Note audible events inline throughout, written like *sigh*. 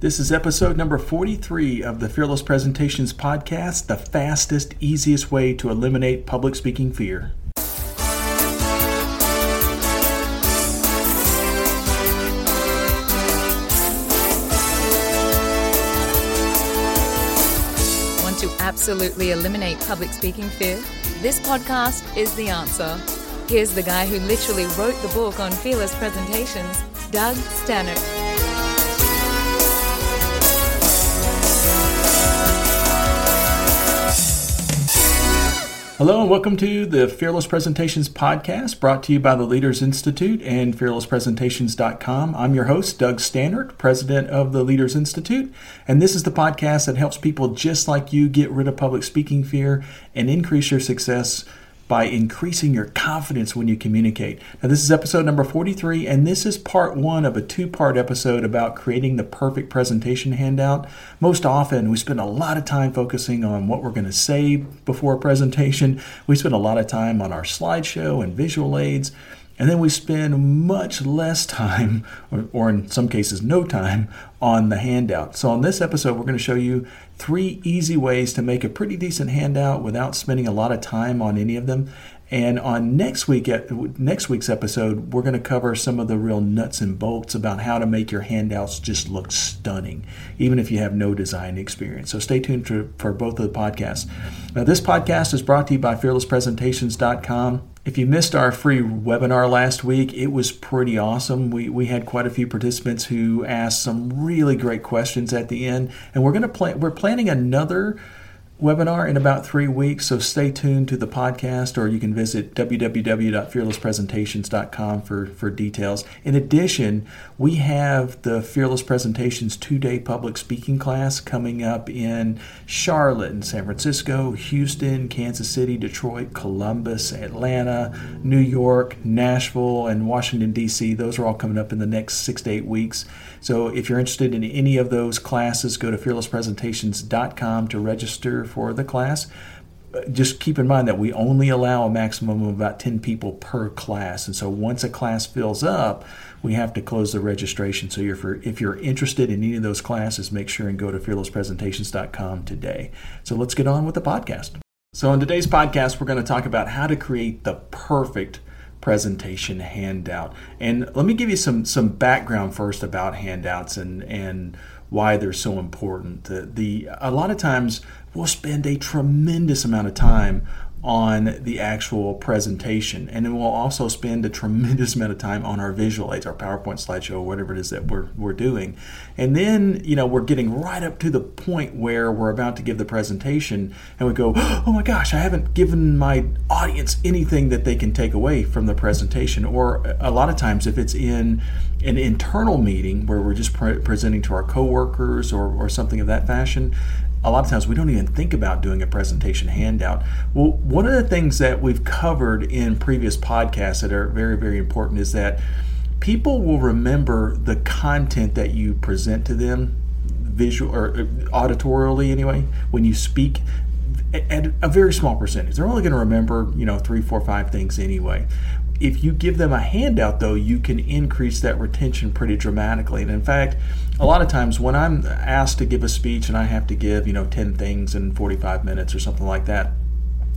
This is episode number 43 of the Fearless Presentations podcast, the fastest, easiest way to eliminate public speaking fear. Want to absolutely eliminate public speaking fear? This podcast is the answer. Here's the guy who literally wrote the book on fearless presentations, Doug Staneart. Hello and welcome to the Fearless Presentations podcast brought to you by the Leaders Institute and fearlesspresentations.com. I'm your host, Doug Staneart, president of the Leaders Institute, and this is the podcast that helps people just like you get rid of public speaking fear and increase your success by increasing your confidence when you communicate. Now, this is episode number 43, and this is part one of a two part episode about creating the perfect presentation handout. Most often, we spend a lot of time focusing on what we're going to say before a presentation, we spend a lot of time on our slideshow and visual aids. And then we spend much less time, or, or, in some cases, no time, on the handout. So, on this episode, we're going to show you three easy ways to make a pretty decent handout without spending a lot of time on any of them. And on next week, next week's episode, we're going to cover some of the real nuts and bolts about how to make your handouts just look stunning, even if you have no design experience. So stay tuned for, for both of the podcasts. Now, this podcast is brought to you by FearlessPresentations.com. If you missed our free webinar last week, it was pretty awesome. We, we had quite a few participants who asked some really great questions at the end, and we're going to play. We're planning another webinar in about three weeks, so stay tuned to the podcast or you can visit www.fearlesspresentations.com for, for details. In addition, we have the Fearless Presentations two day public speaking class coming up in Charlotte and San Francisco, Houston, Kansas City, Detroit, Columbus, Atlanta, New York, Nashville, and Washington, D.C. Those are all coming up in the next six to eight weeks. So if you're interested in any of those classes, go to fearlesspresentations.com to register for the class. Uh, just keep in mind that we only allow a maximum of about 10 people per class. And so once a class fills up, we have to close the registration. So if you're interested in any of those classes, make sure and go to fearlesspresentations.com today. So let's get on with the podcast. So in today's podcast, we're going to talk about how to create the perfect presentation handout. And let me give you some some background first about handouts and and why they're so important. The, the a lot of times we'll spend a tremendous amount of time on the actual presentation. And then we'll also spend a tremendous *laughs* amount of time on our visual aids, our PowerPoint slideshow, whatever it is that we're, we're doing. And then, you know, we're getting right up to the point where we're about to give the presentation and we go, *gasps* oh my gosh, I haven't given my audience anything that they can take away from the presentation. Or a lot of times, if it's in an internal meeting where we're just pre- presenting to our coworkers or, or something of that fashion, a lot of times we don't even think about doing a presentation handout. Well, one of the things that we've covered in previous podcasts that are very, very important is that people will remember the content that you present to them visual or uh, auditorially anyway when you speak at a very small percentage they're only going to remember you know three four five things anyway if you give them a handout, though, you can increase that retention pretty dramatically. And in fact, a lot of times when I'm asked to give a speech and I have to give, you know, 10 things in 45 minutes or something like that,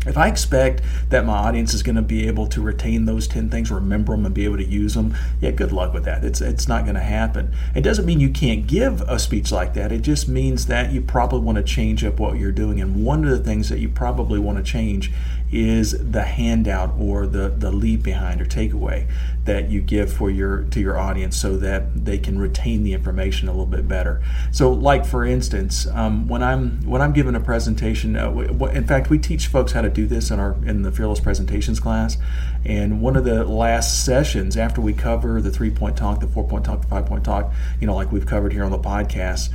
if I expect that my audience is going to be able to retain those 10 things, remember them, and be able to use them, yeah, good luck with that. It's, it's not going to happen. It doesn't mean you can't give a speech like that. It just means that you probably want to change up what you're doing. And one of the things that you probably want to change is the handout or the, the leave behind or takeaway that you give for your to your audience so that they can retain the information a little bit better. So, like for instance, um, when I'm when I'm giving a presentation, uh, in fact, we teach folks how to do this in our in the fearless presentations class. And one of the last sessions after we cover the three point talk, the four point talk, the five point talk, you know, like we've covered here on the podcast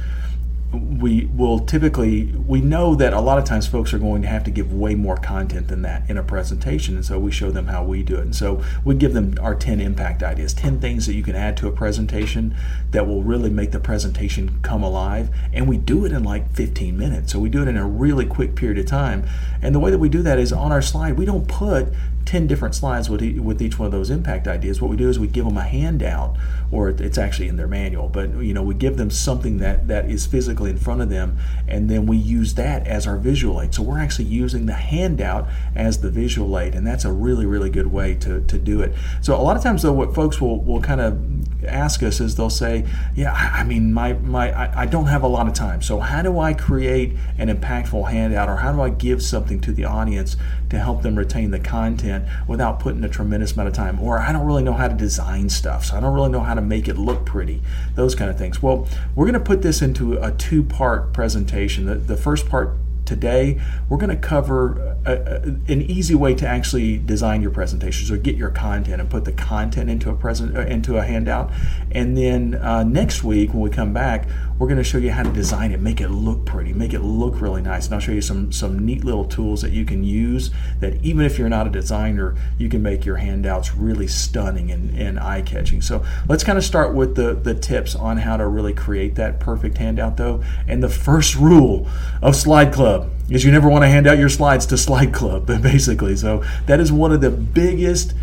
we will typically we know that a lot of times folks are going to have to give way more content than that in a presentation and so we show them how we do it. And so we give them our 10 impact ideas 10 things that you can add to a presentation that will really make the presentation come alive. And we do it in like 15 minutes. So we do it in a really quick period of time. And the way that we do that is on our slide we don't put 10 different slides with, with each one of those impact ideas, what we do is we give them a handout, or it's actually in their manual, but you know, we give them something that, that is physically in front of them, and then we use that as our visual aid. So we're actually using the handout as the visual aid, and that's a really, really good way to, to do it. So a lot of times, though, what folks will, will kind of ask us is they'll say, "Yeah, I mean, my my I, I, don't have a lot of time. So how do I create an impactful handout, or how do I give something to the audience to help them retain the content without putting a tremendous amount of time? Or I don't really know how to design stuff, so I don't really know how to make it look pretty. Those kind of things. Well, we're going to put this into a two-part presentation. The, the first part today we're going to cover a, a, an easy way to actually design your presentations or get your content and put the content into a present uh, into a handout and then uh, next week when we come back we're going to show you how to design it make it look pretty make it look really nice and i'll show you some some neat little tools that you can use that even if you're not a designer you can make your handouts really stunning and, and eye-catching so let's kind of start with the the tips on how to really create that perfect handout though and the first rule of slide club Club is you never want to hand out your slides to Slide Club, *laughs* basically. So that is one of the biggest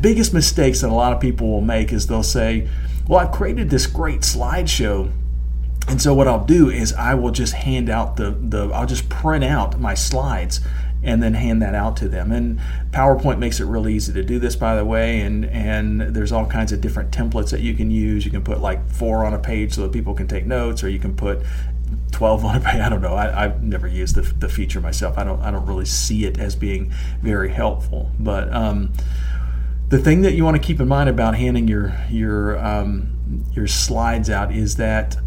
biggest mistakes that a lot of people will make is they'll say, "Well, I've created this great slideshow." And so what I'll do is I will just hand out the, the I'll just print out my slides and then hand that out to them. And PowerPoint makes it really easy to do this, by the way. And and there's all kinds of different templates that you can use. You can put like four on a page so that people can take notes, or you can put 12 on a page. I don't know. I, have never used the, the feature myself. I don't I don't really see it as being very helpful. But um, the thing that you want to keep in mind about handing your your um, your slides out is that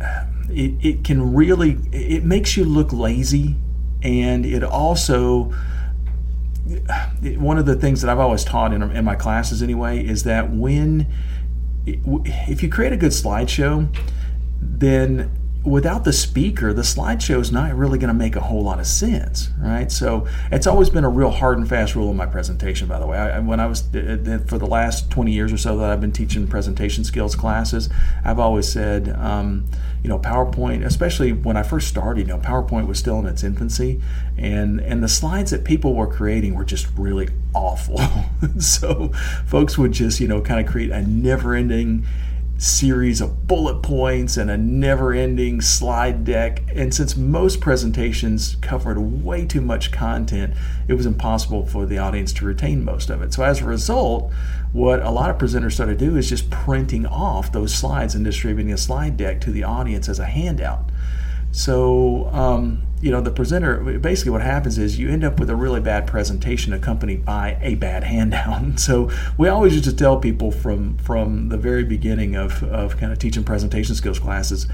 it, it can really it makes you look lazy and it also one of the things that I've always taught in, in my classes anyway is that when if you create a good slideshow then without the speaker, the slideshow is not really going to make a whole lot of sense, right? So it's always been a real hard and fast rule in my presentation. By the way, I, when I was uh, uh, for the last 20 years or so that I've been teaching presentation skills classes, I've always said, um, you know, PowerPoint, especially when I first started, you know, PowerPoint was still in its infancy, and and the slides that people were creating were just really awful. *laughs* so folks would just, you know, kind of create a never-ending series of bullet points and a never ending slide deck. And since most presentations covered way too much content, it was impossible for the audience to retain most of it. So, as a result, what a lot of presenters started to do is just printing off those slides and distributing a slide deck to the audience as a handout. So, um, you know, the presenter basically what happens is you end up with a really bad presentation accompanied by a bad handout. *laughs* So, we always used to tell people from from the very beginning of, of kind of teaching presentation skills classes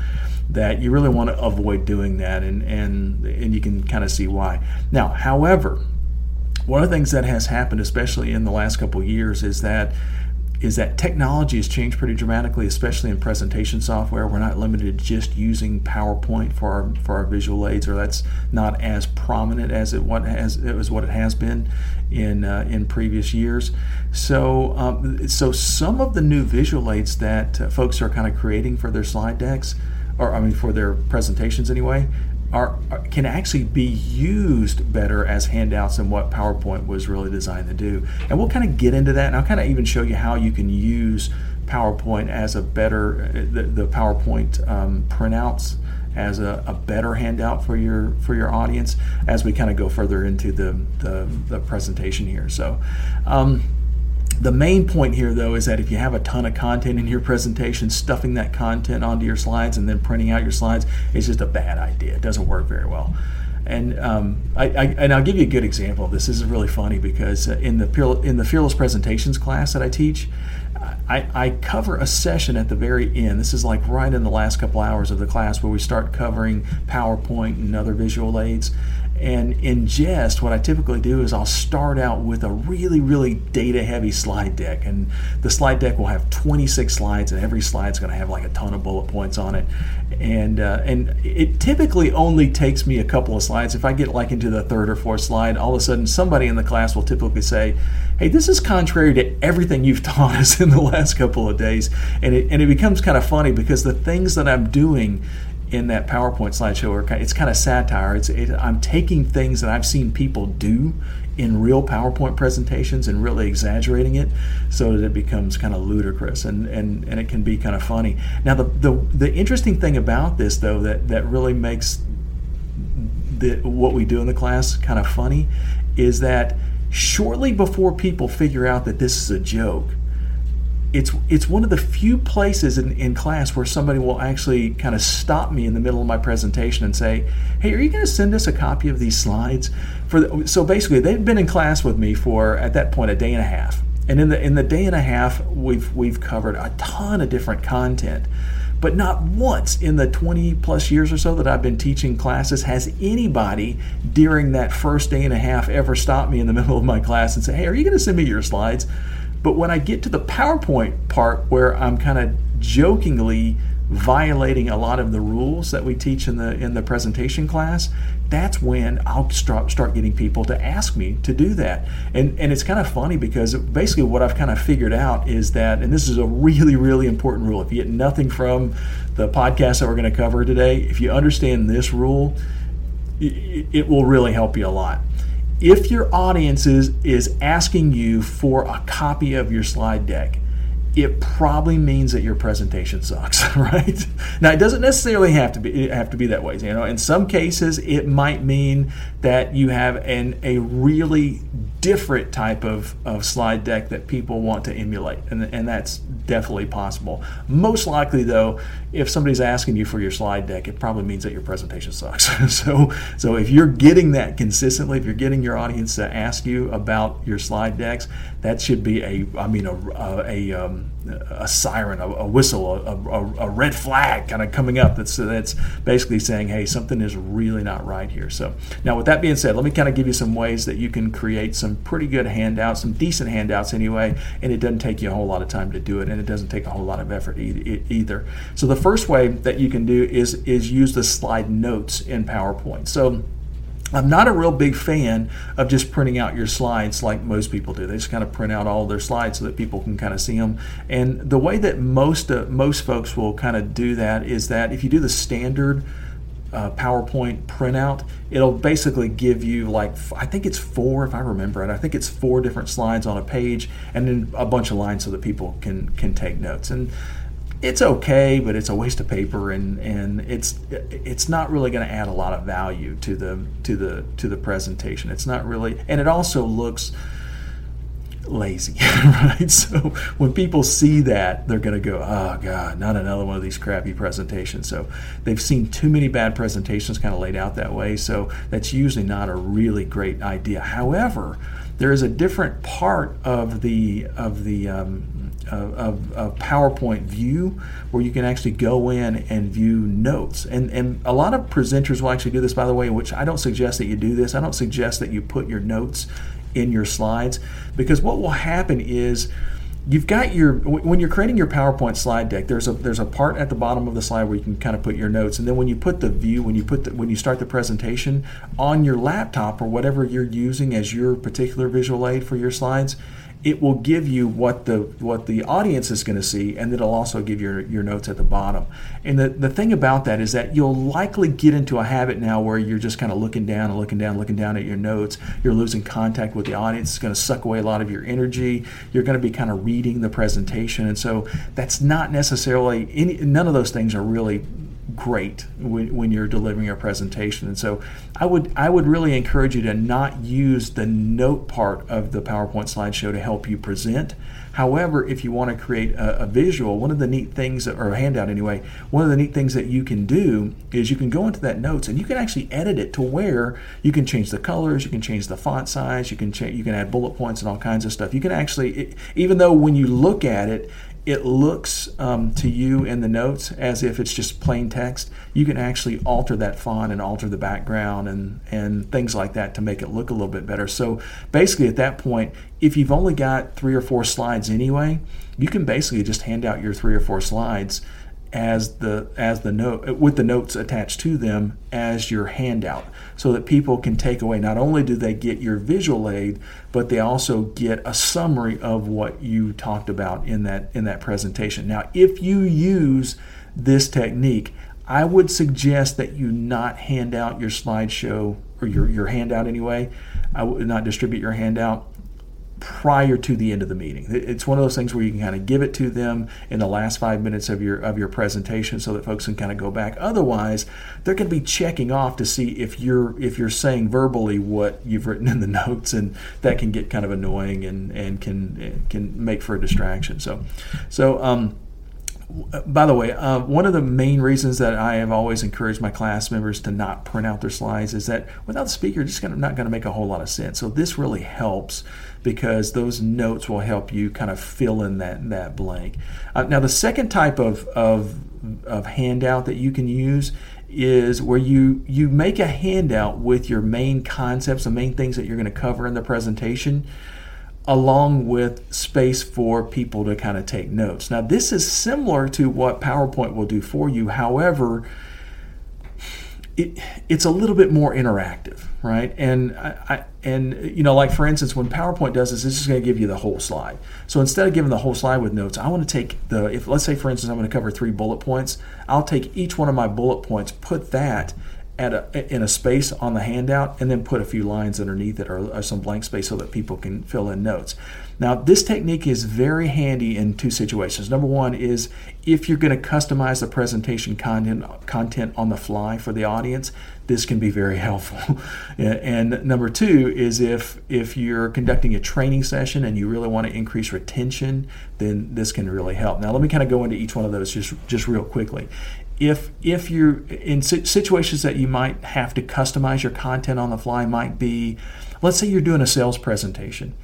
that you really want to avoid doing that, and and and you can kind of see why. Now, however, one of the things that has happened, especially in the last couple years, is that is that technology has changed pretty dramatically, especially in presentation software. We're not limited to just using PowerPoint for our for our visual aids, or that's not as prominent as it what has it was what it has been in uh, in previous years. So um, so some of the new visual aids that uh, folks are kind of creating for their slide decks, or I mean for their presentations anyway, are, can actually be used better as handouts than what PowerPoint was really designed to do. And we'll kind of get into that, and I'll kind of even show you how you can use PowerPoint as a better the, the PowerPoint um, printouts as a, a, better handout for your for your audience as we kind of go further into the the, the presentation here. So. Um, the main point here, though, is that if you have a ton of content in your presentation, stuffing that content onto your slides and then printing out your slides is just a bad idea. It doesn't work very well. And um, I, I, and I'll give you a good example of this. This is really funny because uh, in the in the fearless presentations class that I teach, I, I cover a session at the very end. This is like right in the last couple hours of the class where we start covering PowerPoint and other visual aids. And in jest, what I typically do is I'll start out with a really, really data heavy slide deck. And the slide deck will have 26 slides, and every slide's going to have like a ton of bullet points on it. And, uh, and it typically only takes me a couple of slides. If I get like into the third or fourth slide, all of a sudden somebody in the class will typically say, Hey, this is contrary to everything you've *laughs* taught us in the last couple of days. And it, and it becomes kind of funny because the things that I'm doing in that PowerPoint slideshow. It's kind of satire. It's it, I'm taking things that I've seen people do in real PowerPoint presentations and really exaggerating it so that it becomes kind of ludicrous and, and, and it can be kind of funny. Now the, the the interesting thing about this though that, that really makes the, what we do in the class kind of funny is that shortly before people figure out that this is a joke, it's it's one of the few places in, in class where somebody will actually kind of stop me in the middle of my presentation and say, "Hey, are you going to send us a copy of these slides?" For the, so basically, they've been in class with me for at that point a day and a half, and in the in the day and a half, we've we've covered a ton of different content. But not once in the 20 plus years or so that I've been teaching classes has anybody during that first day and a half ever stopped me in the *laughs* middle of my class and say, Hey, are you going to send me your slides? But when I get to the PowerPoint part where I'm kind of jokingly violating a lot of the rules that we teach in the in the presentation class, that's when I'll start start getting people to ask me to do that. And and it's kind of funny because basically what I've kind of figured out is that and this is a really really important rule. If you get nothing from the podcast that we're going to cover today, if you understand this rule, it, it will really help you a lot if your audience is, is asking you for a copy of your slide deck, it probably means that your presentation sucks, *laughs* right? Now it doesn't necessarily have to be have to be that way. You know, in some cases it might mean that you have an a really different type of, of slide deck that people want to emulate, and, and that's definitely possible. Most likely, though, if somebody's asking you for your slide deck, it probably means that your presentation sucks. *laughs* so, so if you're getting that consistently, if you're getting your audience to ask you about your slide decks, that should be a, I mean, a, a, a um, a siren, a, a whistle, a, a, a, red flag kind of coming up that's that's basically saying, hey, something is really not right here. So now, with that being said, let me kind of give you some ways that you can create some pretty good handouts, some decent handouts anyway, and it doesn't take you a whole lot of time to do it, and it doesn't take a whole lot of effort either. So the first way that you can do is is use the slide notes in PowerPoint. So I'm not a real big fan of just printing out your slides like most people do. They just kind of print out all their slides so that people can kind of see them. And the way that most uh, most folks will kind of do that is that if you do the standard uh, PowerPoint printout, it'll basically give you like I think it's four if I remember it. I think it's four different slides on a page and then a bunch of lines so that people can can take notes. And it's okay, but it's a waste of paper, and, and it's it's not really going to add a lot of value to the to the to the presentation. It's not really, and it also looks lazy, *laughs* right? So when people see that, they're going to go, "Oh God, not another one of these crappy presentations." So they've seen too many bad presentations kind of laid out that way. So that's usually not a really great idea. However, there is a different part of the of the um, of, of PowerPoint view where you can actually go in and view notes. And, and a lot of presenters will actually do this, by the way, which I don't suggest that you do this. I don't suggest that you put your notes in your slides because what will happen is you've got your when you're creating your PowerPoint slide deck there's a there's a part at the bottom of the slide where you can kind of put your notes and then when you put the view when you put the, when you start the presentation on your laptop or whatever you're using as your particular visual aid for your slides it will give you what the what the audience is going to see and it'll also give your your notes at the bottom. And the, the thing about that is that you'll likely get into a habit now where you're just kind of looking down and looking down looking down at your notes. You're losing contact with the audience. It's going to suck away a lot of your energy. You're going to be kind of reading the presentation. And so that's not necessarily any none of those things are really great when, when you're delivering your presentation. And so I would I would really encourage you to not use the note part of the PowerPoint slideshow to help you present. However, if you want to create a, a visual, one of the neat things, or a handout anyway, one of the neat things that you can do is you can go into that notes and you can actually edit it to where you can change the colors, you can change the font size, you can change, you can add bullet points and all kinds of stuff. You can actually, even though when you look at it, it looks um, to you in the notes as if it's just plain text, you can actually alter that font and alter the background and, and things like that to make it look a little bit better. So basically, at that point, if you've only got three or four slides anyway, you can basically just hand out your three or four slides as the as the note with the notes attached to them as your handout so that people can take away. Not only do they get your visual aid but they also get a summary of what you talked about in that in that presentation. Now if you use this technique I would suggest that you not hand out your slideshow or your, your handout anyway. I would not distribute your handout prior to the end of the meeting. It's one of those things where you can kind of give it to them in the last five minutes of your of your presentation so that folks can kind of go back. Otherwise, they're going to be checking off to see if you're if you're saying verbally what you've written in the *laughs* notes, and that can get kind of annoying and and can can make for a distraction. So, so um, by the way, uh, one of the main reasons that I have always encouraged my class members to not print out their slides is that without the speaker, it's just gonna, not going to make a whole lot of sense. So this really helps because those notes will help you kind of fill in that that blank. Uh, now, the second type of, of of handout that you can use is where you you make a handout with your main concepts, the main things that you're going to cover in the presentation along with space for people to kind of take notes. Now, this is similar to what PowerPoint will do for you. However, it, it's a little bit more interactive, right? And I, I, and you know, like for instance, when PowerPoint does this, this is going to give you the whole slide. So instead of giving the whole slide with notes, I want to take the if let's say for instance I'm going to cover three bullet points, I'll take each one of my bullet points, put that at a, in a space on the handout and then put a few lines underneath it or, or, some blank space so that people can fill in notes. Now, this technique is very handy in two situations. Number one is if you're going to customize the presentation content, content on the fly for the audience, this can be very *laughs* helpful. and number two is if if you're conducting a training session and you really want to increase retention, then this can really help. Now, let me kind of go into each one of those just just real quickly if if you're in situations that you might have to customize your content on the fly might be let's say you're doing a sales presentation.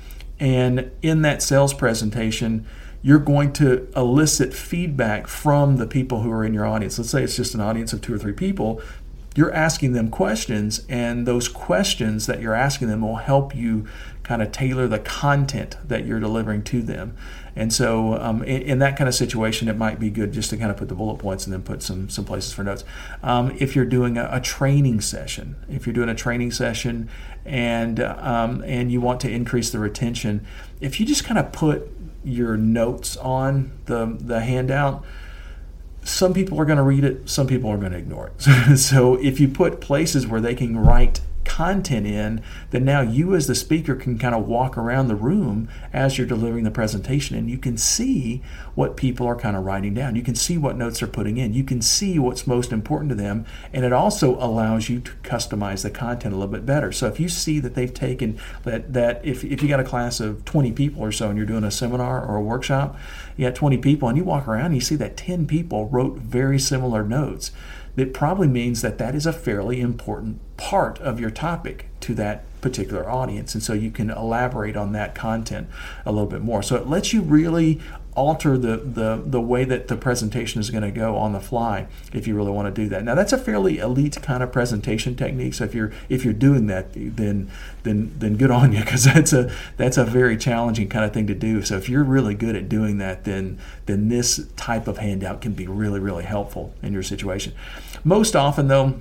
And in that sales presentation you're going to elicit feedback from the people who are in your audience. Let's say it's just an audience of two or three people you're asking them questions and those questions that you're asking them will help you kind of tailor the content that you're delivering to them and so, um, in, in, that kind of situation, it might be good just to kind of put the bullet points and then put some some places for notes. Um, if you're doing a, a, training session, if you're doing a training session, and um, and you want to increase the retention, if you just kind of put your notes on the the handout some people are going to read it, some people are going to ignore it. *laughs* so if you put places where they can write content in that now you as the speaker can kind of walk around the room as you're delivering the presentation and you can see what people are kind of writing down. You can see what notes they're putting in. You can see what's most important to them and it also allows you to customize the content a little bit better. So if you see that they've taken that that if, if you got a class of 20 people or so and you're doing a seminar or a workshop, you got 20 people and you walk around and you see that 10 people wrote very similar notes it probably means that that is a fairly important part of your topic to that particular audience. And so you can elaborate on that content a little bit more. So it lets you really alter the, the, the way that the presentation is going to go on the fly if you really want to do that. Now that's a fairly elite kind of presentation technique. So if you're if you're doing that, then then then good on you because *laughs* that's a that's a very challenging kind of thing to do. So if you're really good at doing that, then then this type of handout can be really really helpful in your situation. Most often though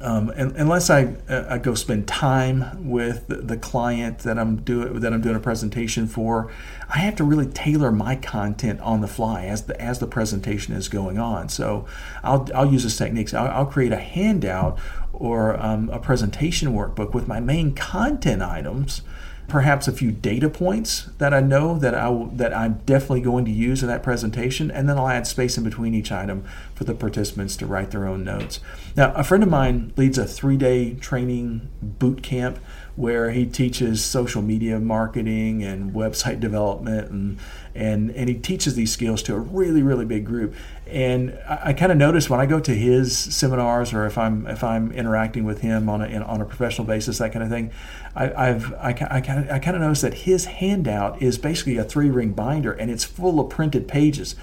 um, unless I, uh, I go spend time with the, client that I'm doing that I'm doing a presentation for, I have to really tailor my content on the fly as the as the presentation is going on. So I'll I'll use this technique. I'll, I'll create a handout or um, a presentation workbook with my main content items perhaps a few data points that I know that I that I'm definitely going to use in that presentation, and then I'll add space in between each item for the participants to write their own notes. Now, a friend of mine leads a three-day training boot camp where he teaches social media marketing and website development and and and he teaches these skills to a really really big group and I, I kind of notice when I go to his seminars or if I'm if I'm interacting with him on a in, on a professional basis that kind of thing I, I've I, I kind of I kind of notice that his handout is basically a three ring binder and it's full of printed pages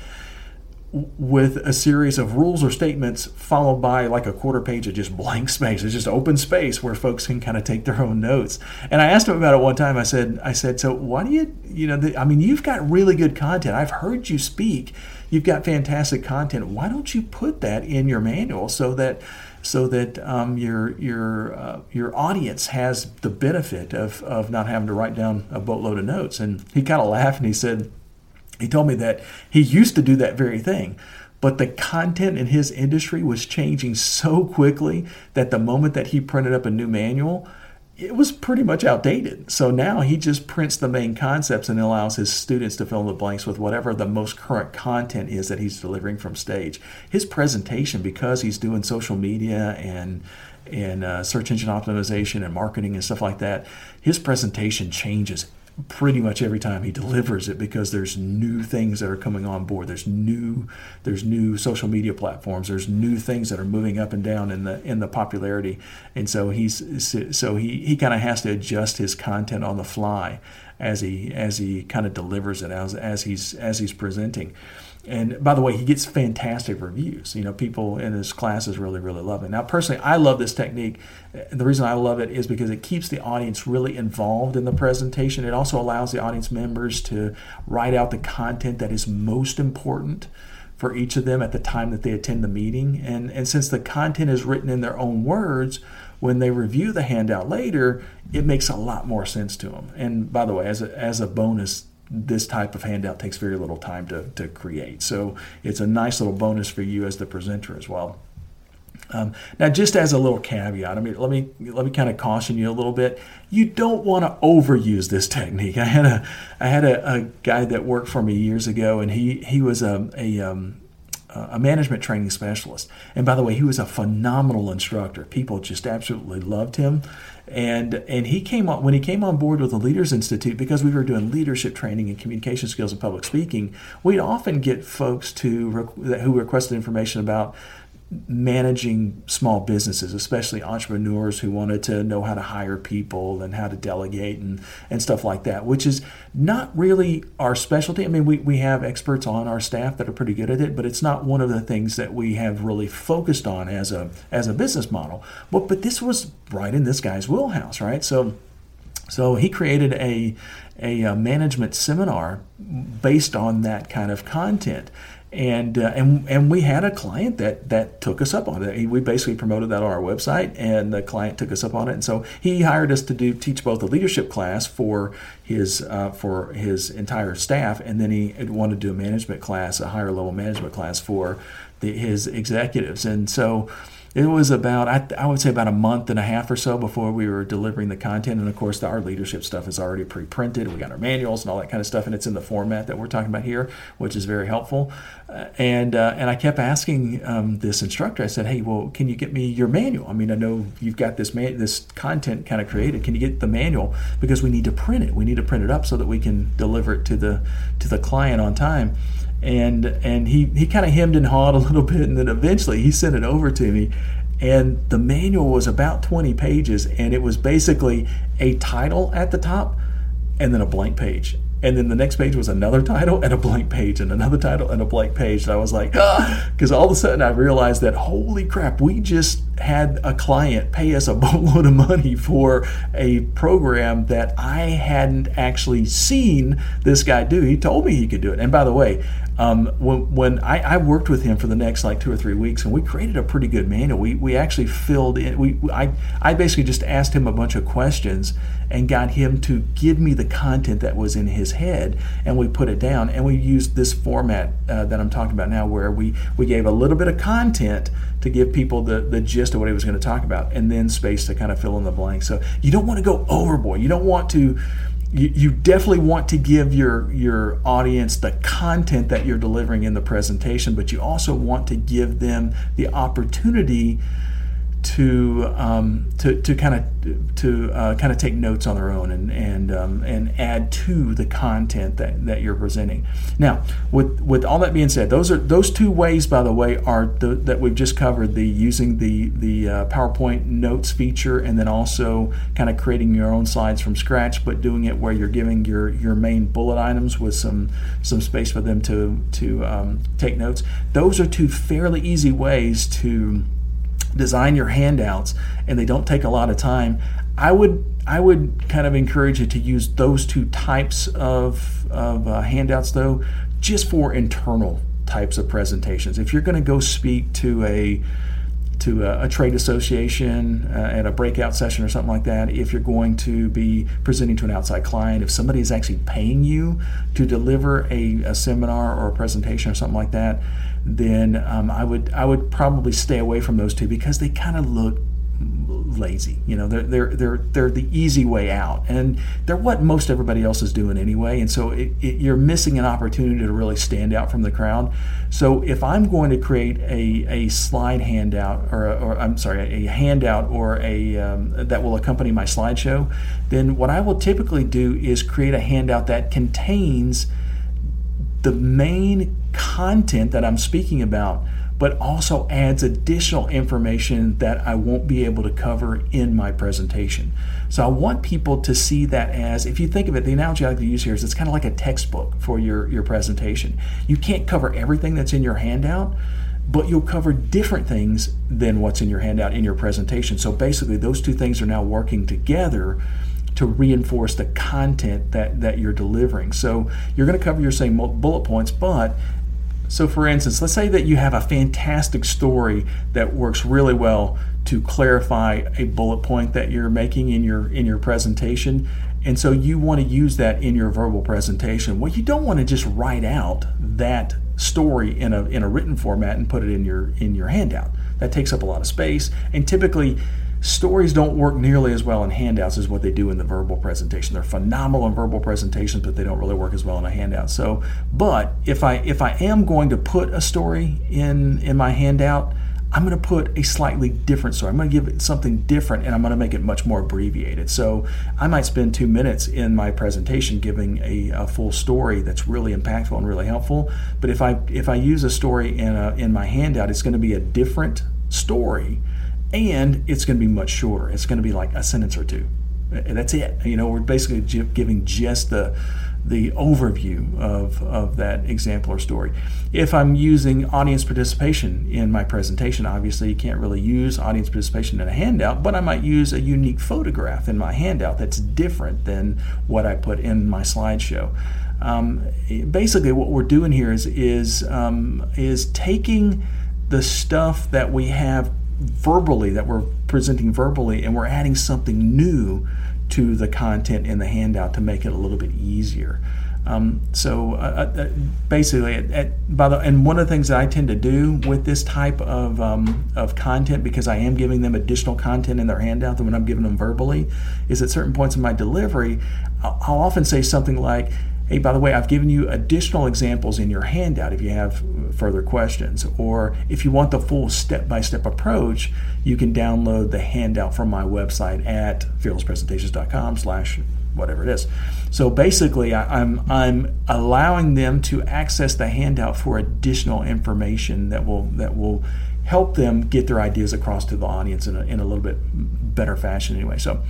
with a series of rules or statements followed by like a quarter page of just blank space. It's just open space where folks can kind of take their own notes. And I asked him about it one time. I said, I said, so why do you, you know, the, I mean, you've got really good content. I've heard you speak. You've got fantastic content. Why don't you put that in your manual so that so that um, your your uh, your audience has the benefit of of not having to write down a boatload of notes? And he kind of laughed and he said he told me that he used to do that very thing, but the content in his industry was changing so quickly that the moment that he printed up a new manual, it was pretty much outdated. So now he just prints the main concepts and allows his students to fill in the blanks with whatever the most current content is that he's delivering from stage. His presentation, because he's doing social media and and uh, search engine optimization and marketing and stuff like that, his presentation changes pretty much every time he delivers it because there's new things that are coming on board. There's new there's new social media platforms. There's new things that are moving up and down in the in the popularity. And so he's so he he kind of has to adjust his content on the fly as he as he kind of delivers it as as he's as he's presenting and by the way, he gets fantastic reviews. You know, people in his classes really, really love it. Now, personally, I love this technique. And the reason I love it is because it keeps the audience really involved in the presentation. It also allows the audience members to write out the content that is most important for each of them at the time that they attend the meeting. And, and since the content is written in their own words, when they review the handout later, it makes a lot more sense to them. And by the way, as a, as a bonus, this type of handout takes very little time to, to create. So it's a nice little bonus for you as the presenter as well. Um, now, just as a little caveat, I mean, let me let me kind of caution you a little bit. You don't want to overuse this *laughs* technique. I had a I had a, a guy that worked for me years ago, and he he was a a, um, a management training specialist. And by the way, he was a phenomenal instructor. People just absolutely loved him and and he came on when he came on board with the Leaders Institute because we were doing leadership training and communication skills and public speaking. We'd often get folks to who requested information about managing small businesses, especially entrepreneurs who wanted to know how to hire people and how to delegate and, and stuff like that, which is not really our specialty. I mean, we, we have experts on our staff that are pretty good at it, but it's not one of the things that we have really focused on as a as a business model. But but this was right in this guy's wheelhouse, right? So so he created a a, a management seminar based on that kind of content and uh, and and we had a client that that took us up on it. We basically promoted that on our website, and the client took us up on it. And so he hired us to do teach both a leadership class for his uh, for his entire staff, and then he wanted to do a management class, a higher level management class for the, his executives. And so it was about I, I, would say about a month and a half or so before we were delivering the content. And of course the, our leadership stuff is already pre-printed. We got our manuals and all that kind of stuff and it's in the format that we're talking about here which is very helpful. Uh, and uh, and i kept asking um, this instructor i said hey well can you get me your manual? I mean i know you've got this man- this content kind of created. Can you get the manual? Because we need to print it. We need to print it up so that we can deliver it to the to the client on time and and he he kind of hemmed and hawed a little *laughs* bit, and then eventually he sent it over to me. And the manual was about 20 pages, and it was basically a title at the top and then a blank page. And then the next page was another title and a blank page, and another title and a blank page. And I was like, ah, because all of a sudden I realized that, holy crap, we just had a client pay us a *laughs* boatload of money for a program that I hadn't actually seen this guy do. He told me he could do it. And by the way, um, when, when I, I, worked with him for the next like two or three weeks, and we created a pretty good manual. We, we actually filled in. We I, I basically just asked him a bunch of questions and got him to give me the content that was in his head, and we put it down. And we used this format uh, that I'm talking about now, where we we gave a little bit of content to give people the the gist of what he was going to talk about, and then space to kind of fill in the blanks. So you don't want to go overboard. You don't want to you, you definitely want to give your your audience the content that you're delivering in the presentation, but you also want to give them the opportunity to um, to to kind of to uh, kind of take notes on their own and and um, and add to the content that, that you're presenting. Now, with with all that being said, those are those two ways, by the way, are the, that we've just covered: the using the the uh, PowerPoint notes feature, and then also kind of creating your own slides from scratch, but doing it where you're giving your your main bullet items with some some space for them to to um, take notes. Those are two fairly easy ways to design your handouts and they don't take a lot of time, I would I would kind of encourage you to use those two types of, of uh, handouts though, just for internal types of presentations. If you're going to go speak to a to a, a trade association uh, at a breakout session or something like that, if you're going to be presenting to an outside client, if somebody is actually paying you to deliver a, a seminar or a presentation or something like that, then um, I would I would probably stay away from those two because they kind of look lazy. You know, they're they're they're they're the easy way out, and they're what most everybody else is doing anyway. And so it, it, you're missing an opportunity to really stand out from the crowd. So if I'm going to create a, a slide handout, or, or I'm sorry, a handout or a um, that will accompany my slideshow, then what I will typically do is create a handout that contains the main content that I'm speaking about but also adds additional information that I won't be able to cover in my presentation. So I want people to see that as, if you think of it, the analogy I like to use here is it's kind of like a textbook for your, your presentation. You can't cover everything that's in your handout, but you'll cover different things than what's in your handout in your presentation. So basically, those two things are now working together to reinforce the content that, that you're delivering. So you're going to cover your same bullet points, but so, for instance, let's say that you have a fantastic story that works really well to clarify a bullet point that you're making in your in your presentation, and so you want to use that in your verbal presentation. Well, you don't want to just write out that story in a in a written format and put it in your in your handout. That takes up a lot of space, and typically stories don't work nearly as well in handouts as what they do in the verbal presentation. They're phenomenal in verbal presentations, but they don't really work as well in a handout. So, but if I if I am going to put a story in in my handout, I'm going to put a slightly different story. I'm going to give it something different and I'm going to make it much more abbreviated. So I might spend two minutes in my presentation giving a, a, full story that's really impactful and really helpful. But if I if I use a story in a, in my handout, it's going to be a different story and it's going to be much shorter. It's going to be like a sentence or two. And that's it. You know, we're basically giving just the the overview of, of that example or story. If I'm using audience participation in my presentation, obviously you can't really use audience participation in a handout, but I might use a unique photograph in my handout that's different than what I put in my slideshow. Um, basically, what we're doing here is is um, is taking the stuff that we have verbally that we're presenting verbally and we're adding something new to the content in the handout to make it a little bit easier. Um, so uh, uh, uh basically, at, at, by the and one of the things that I tend to do with this type of um, of content, because I am giving them additional content in their handout than when I'm giving them verbally, is at certain points in my delivery, I'll, I'll often say something like, Hey, by the way, I've given you additional examples in your handout if you have further questions. Or if you want the full step by step approach, you can download the handout from my website at fearlesspresentations.com slash whatever it is. So basically, I, am I'm, I'm allowing them to access the handout for additional information that will that will help them get their ideas across to the audience in a, in a little bit better fashion anyway. So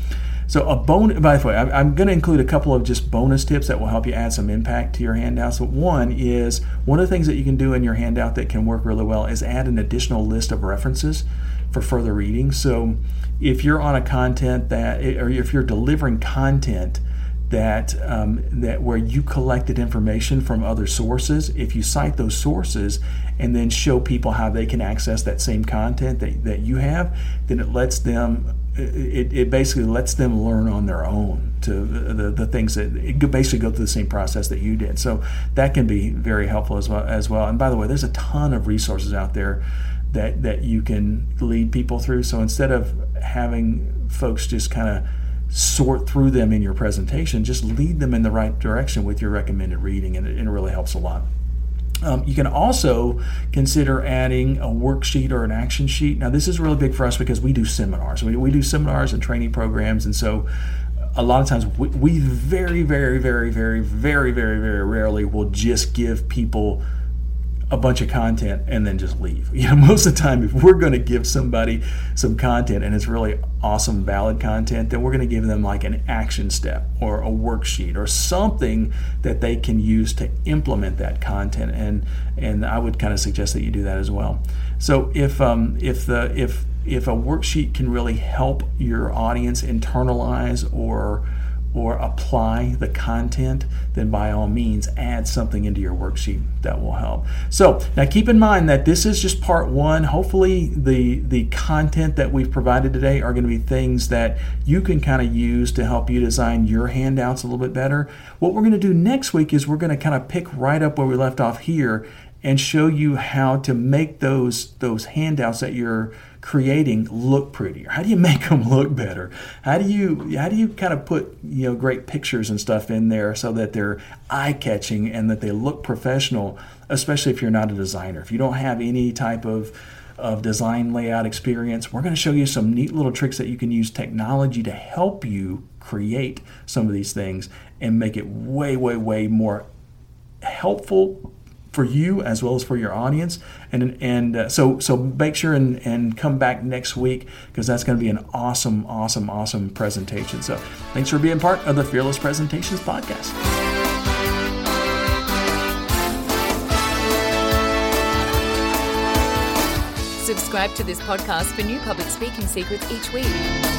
so a bone. By the way, I'm going to include a couple of just bonus tips that will help you add some impact to your handout. So one is one of the things that you can do in your handout that can work really well is add an additional list of references for further reading. So if you're on a content that, or if you're delivering content that um, that where you collected information from other sources, if you cite those sources and then show people how they can access that same content that, that you have, then it lets them it, it basically lets them learn on their own to the, the, things that it basically go through the same process that you did. So that can be very helpful as well as well. And by the way, there's a ton of resources out there that that you can lead people through. So instead of having folks just kind of sort through them in your presentation, just lead them in the right direction with your recommended reading, and it, and it really helps a lot. Um, you can also consider adding a worksheet or an action sheet. Now, this is really big for us because we do seminars. We, we do seminars and training programs, and so a lot of times we, we very, very, very, very, very, very, very rarely will just give people a bunch of content and then just leave. *laughs* You know, most of the time, if we're going to give somebody some content and it's really awesome, valid content, then we're going to give them like an action step or a worksheet or something that they can use to implement that content. And and I would kind of suggest that you do that as well. So if um, if the if if a worksheet can really help your audience internalize or or apply the content, then by all means add something into your worksheet that will help. So now keep in mind that this is just part one. Hopefully the the content that we've provided today are going to be things that you can kind of use to help you design your handouts a little bit better. What we're going to do next week is we're going to kind of pick right up where we left off here and show you how to make those those handouts that you're creating look prettier? How do you *laughs* make them look better? How do you how do you kind of put you know great pictures and stuff in there so that they're eye catching and that they look professional, especially if you're not a designer. If you don't have any type of of design layout experience, we're going to show you some neat little tricks that you can use technology to help you create some of these things and make it way way way more helpful for you as well as for your audience. And and uh, so so make sure and, and come back next week because that's going to be an awesome, awesome, awesome presentation. So thanks for being part of the Fearless Presentations podcast. Subscribe to this podcast for new public speaking secrets each week.